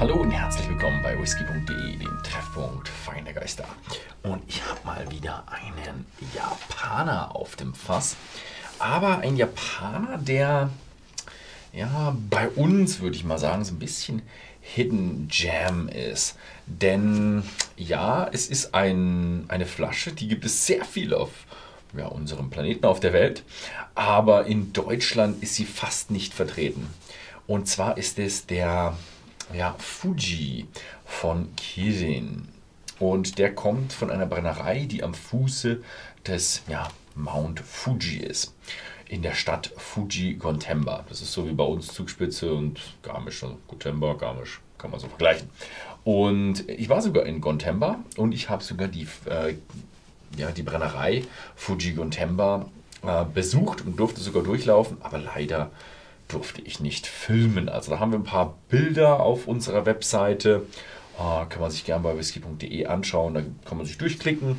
Hallo und herzlich willkommen bei whisky.de, dem Treffpunkt feiner Geister. Und ich habe mal wieder einen Japaner auf dem Fass. Aber ein Japaner, der ja bei uns, würde ich mal sagen, so ein bisschen Hidden Jam ist. Denn ja, es ist ein, eine Flasche, die gibt es sehr viel auf ja, unserem Planeten, auf der Welt. Aber in Deutschland ist sie fast nicht vertreten. Und zwar ist es der ja, Fuji von Kirin. Und der kommt von einer Brennerei, die am Fuße des ja, Mount Fuji ist. In der Stadt Fuji Gontemba. Das ist so wie bei uns Zugspitze und Garmisch. Also Gontemba, Garmisch kann man so vergleichen. Und ich war sogar in Gontemba und ich habe sogar die, äh, ja, die Brennerei Fuji Gontemba äh, besucht und durfte sogar durchlaufen, aber leider durfte ich nicht filmen. Also da haben wir ein paar Bilder auf unserer Webseite. Uh, kann man sich gerne bei whisky.de anschauen. Da kann man sich durchklicken.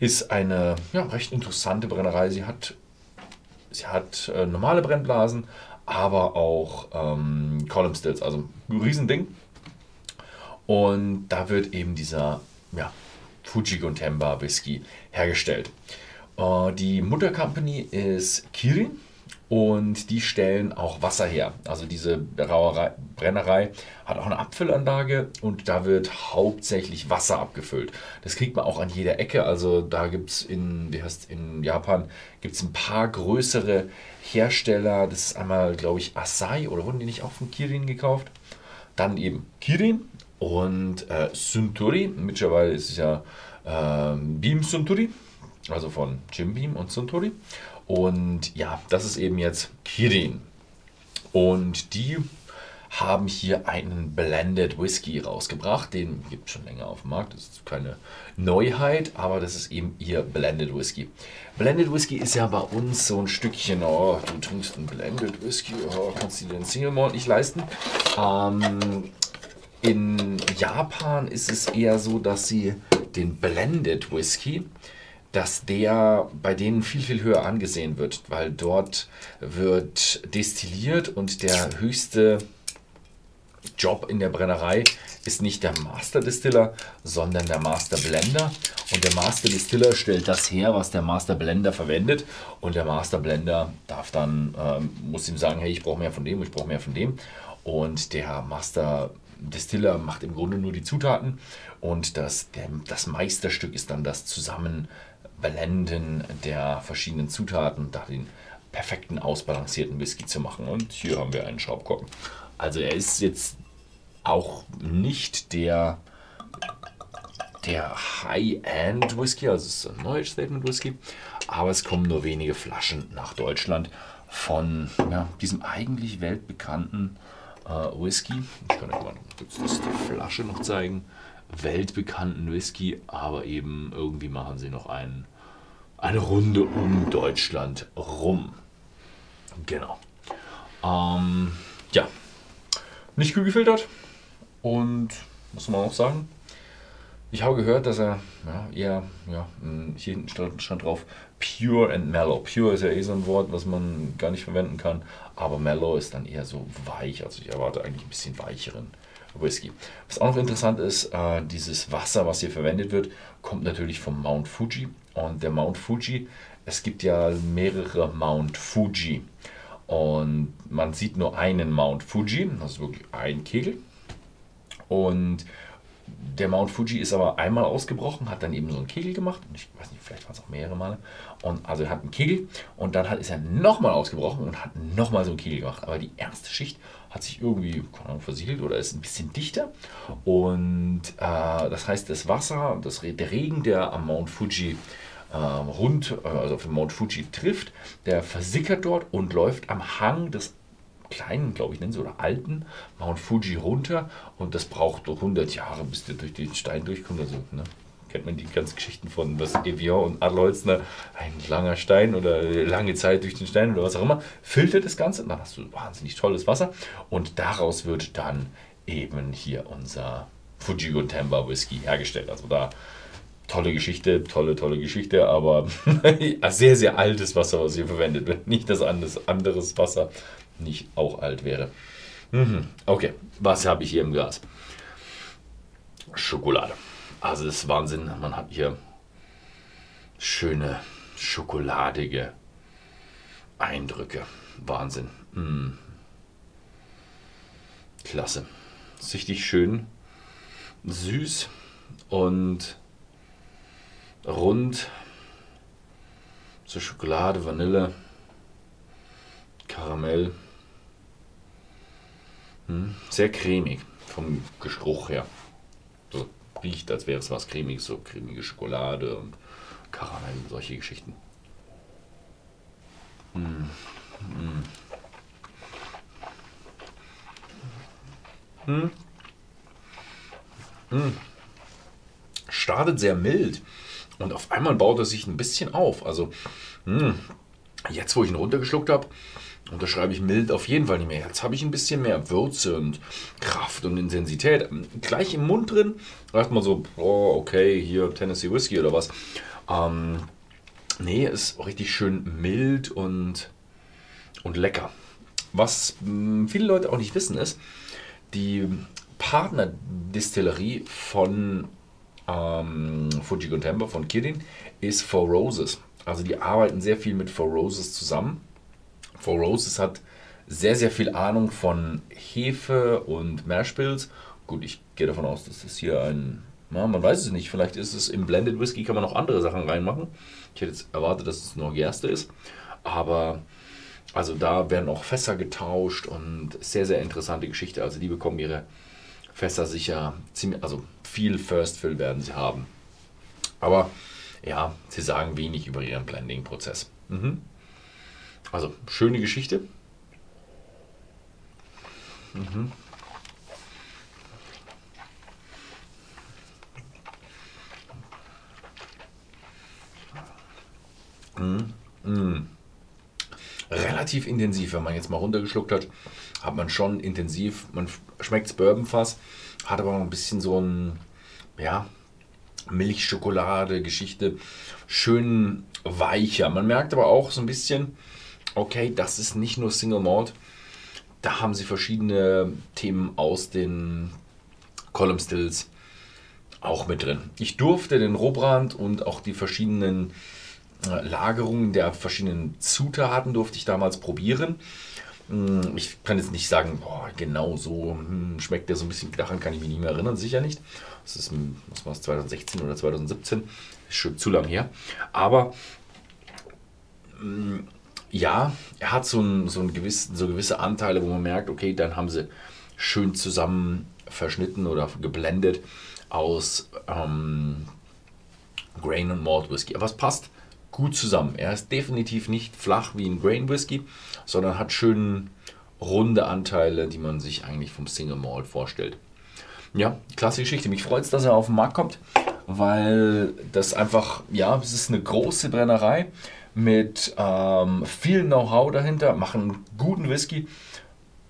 Ist eine ja, recht interessante Brennerei. Sie hat, sie hat äh, normale Brennblasen, aber auch ähm, Column Stills. Also ein Riesending. Und da wird eben dieser ja, Fuji Gontemba Whisky hergestellt. Uh, die Muttercompany ist Kirin und die stellen auch Wasser her. Also diese Brauerei, Brennerei hat auch eine Abfüllanlage und da wird hauptsächlich Wasser abgefüllt. Das kriegt man auch an jeder Ecke. Also da gibt es in, wie heißt, in Japan gibt's ein paar größere Hersteller. Das ist einmal, glaube ich, Asai oder wurden die nicht auch von Kirin gekauft? Dann eben Kirin und äh, Suntory. Mittlerweile ist es ja äh, Beam Suntory, also von Jim Beam und Suntory. Und ja, das ist eben jetzt Kirin. Und die haben hier einen Blended Whisky rausgebracht. Den gibt es schon länger auf dem Markt. Das ist keine Neuheit, aber das ist eben ihr Blended Whisky. Blended Whisky ist ja bei uns so ein Stückchen, oh, du trinkst einen Blended Whisky, oh, kannst du dir den Single Malt nicht leisten. Ähm, in Japan ist es eher so, dass sie den Blended Whisky dass der bei denen viel, viel höher angesehen wird, weil dort wird destilliert und der höchste Job in der Brennerei ist nicht der Master Distiller, sondern der Master Blender. Und der Master Distiller stellt das her, was der Master Blender verwendet. Und der Master Blender darf dann, ähm, muss ihm sagen, hey, ich brauche mehr von dem, ich brauche mehr von dem. Und der Master Distiller macht im Grunde nur die Zutaten. Und das, der, das Meisterstück ist dann das Zusammen Blenden der verschiedenen Zutaten, da den perfekten ausbalancierten Whisky zu machen. Und hier haben wir einen Schraubkorken. Also er ist jetzt auch nicht der, der High-End Whisky, also es ist ein neues Statement Whisky, aber es kommen nur wenige Flaschen nach Deutschland von ja, diesem eigentlich weltbekannten äh, Whisky. Ich kann euch mal die Flasche noch zeigen weltbekannten Whisky, aber eben irgendwie machen sie noch einen, eine Runde um Deutschland rum. Genau. Ähm, ja, nicht kühl gefiltert und soll man noch sagen? Ich habe gehört, dass er ja, eher, ja, hier hinten stand, stand drauf, pure and mellow. Pure ist ja eh so ein Wort, was man gar nicht verwenden kann, aber mellow ist dann eher so weich. Also ich erwarte eigentlich ein bisschen weicheren Whisky. Was auch noch interessant ist, äh, dieses Wasser, was hier verwendet wird, kommt natürlich vom Mount Fuji. Und der Mount Fuji, es gibt ja mehrere Mount Fuji. Und man sieht nur einen Mount Fuji, das ist wirklich ein Kegel. Und der Mount Fuji ist aber einmal ausgebrochen, hat dann eben so einen Kegel gemacht. Ich weiß nicht, vielleicht waren es auch mehrere Male. Und also er hat einen Kegel und dann hat, ist er nochmal ausgebrochen und hat nochmal so einen Kegel gemacht. Aber die erste Schicht hat sich irgendwie Ahnung, versiegelt oder ist ein bisschen dichter. Und äh, das heißt, das Wasser, das, der Regen, der am Mount Fuji äh, rund, also auf dem Mount Fuji trifft, der versickert dort und läuft am Hang des kleinen, glaube ich, nennen sie, oder alten Mount Fuji runter. Und das braucht 100 Jahre, bis der durch den Stein durchkommt. Also, ne? kennt man die ganzen Geschichten von was Evian und Adelholzner, ein langer Stein oder lange Zeit durch den Stein oder was auch immer, filtert das Ganze, dann hast du wahnsinnig tolles Wasser und daraus wird dann eben hier unser Fujigo Temba Whisky hergestellt. Also da tolle Geschichte, tolle, tolle Geschichte, aber sehr, sehr altes Wasser, was hier verwendet wird. Nicht, dass anderes, Wasser nicht auch alt wäre. Mhm. Okay, was habe ich hier im Glas? Schokolade. Also das ist Wahnsinn. Man hat hier schöne schokoladige Eindrücke. Wahnsinn. Mm. Klasse. Ist richtig schön süß und rund. So Schokolade, Vanille, Karamell. Hm, sehr cremig vom Geruch her. So riecht, als wäre es was cremiges, so cremige Schokolade und Karamell, solche Geschichten. Hm. Hm. Hm. Hm. Startet sehr mild und auf einmal baut er sich ein bisschen auf. Also hm. jetzt, wo ich ihn runtergeschluckt habe, unterschreibe ich mild auf jeden Fall nicht mehr. Jetzt habe ich ein bisschen mehr Würze und Kraft und Intensität. Gleich im Mund drin, erstmal so, oh, okay, hier Tennessee Whiskey oder was. Ähm, nee, ist richtig schön mild und, und lecker. Was mh, hm, viele Leute auch nicht wissen ist, die Partnerdistillerie von ähm, Fuji Contempo, von Kirin, ist Four Roses. Also die arbeiten sehr viel mit Four Roses zusammen. Four Roses hat sehr, sehr viel Ahnung von Hefe und Mashbills. Gut, ich gehe davon aus, dass das hier ein, na, man weiß es nicht, vielleicht ist es im Blended Whisky, kann man noch andere Sachen reinmachen. Ich hätte jetzt erwartet, dass es nur Gerste ist, aber also da werden auch Fässer getauscht und sehr, sehr interessante Geschichte. Also die bekommen ihre Fässer sicher, ziemlich, also viel First Fill werden sie haben. Aber ja, sie sagen wenig über ihren Blending-Prozess. Mhm. Also schöne Geschichte. Mhm. Mhm. Mhm relativ intensiv. Wenn man jetzt mal runtergeschluckt hat, hat man schon intensiv, man schmeckt es Bourbonfass, hat aber noch ein bisschen so ein, ja, Milchschokolade-Geschichte, schön weicher. Man merkt aber auch so ein bisschen, okay, das ist nicht nur Single Malt, da haben sie verschiedene Themen aus den Column Stills auch mit drin. Ich durfte den Rohbrand und auch die verschiedenen Lagerung der verschiedenen Zutaten durfte ich damals probieren. Hm, ich kann jetzt nicht sagen, boah, genau so hm, schmeckt der so ein bisschen. Daran kann ich mich nicht mehr erinnern, sicher nicht. Das ist, was war es, 2016 oder 2017? Ist schon zu lang her. Aber hm, ja, er hat so, ein, so, ein gewiss, so gewisse Anteile, wo man merkt, okay, dann haben sie schön zusammen verschnitten oder geblendet aus ähm, Grain und Malt Whisky. Aber es passt gut zusammen. Er ist definitiv nicht flach wie ein Grain Whisky, sondern hat schön runde Anteile, die man sich eigentlich vom Single Malt vorstellt. Ja, klasse Geschichte. Mich freut es, dass er auf den Markt kommt, weil das einfach, ja, es ist eine große Brennerei mit ähm, viel Know-how dahinter, machen guten Whisky,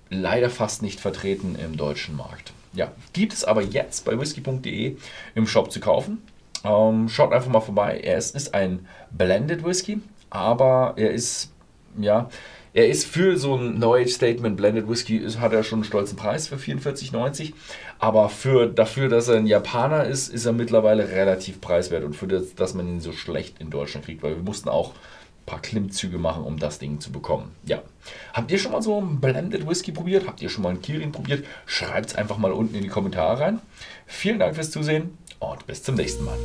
leider fast nicht vertreten im deutschen Markt. Ja, gibt es aber jetzt bei whisky.de im Shop zu kaufen. Ähm, schaut einfach mal vorbei. Es ist ein Blended Whisky, aber er ist, ja, er ist für so ein No Statement Blended Whisky, ist, hat er schon einen stolzen Preis für 44,90. Aber für, dafür, dass er ein Japaner ist, ist er mittlerweile relativ preiswert und für das, dass man ihn so schlecht in Deutschland kriegt, weil wir mussten auch paar Klimmzüge machen, um das Ding zu bekommen. Ja. Habt ihr schon mal so ein Blended Whisky probiert? Habt ihr schon mal einen Kirin probiert? Schreibt es einfach mal unten in die Kommentare rein. Vielen Dank fürs Zusehen und bis zum nächsten Mal.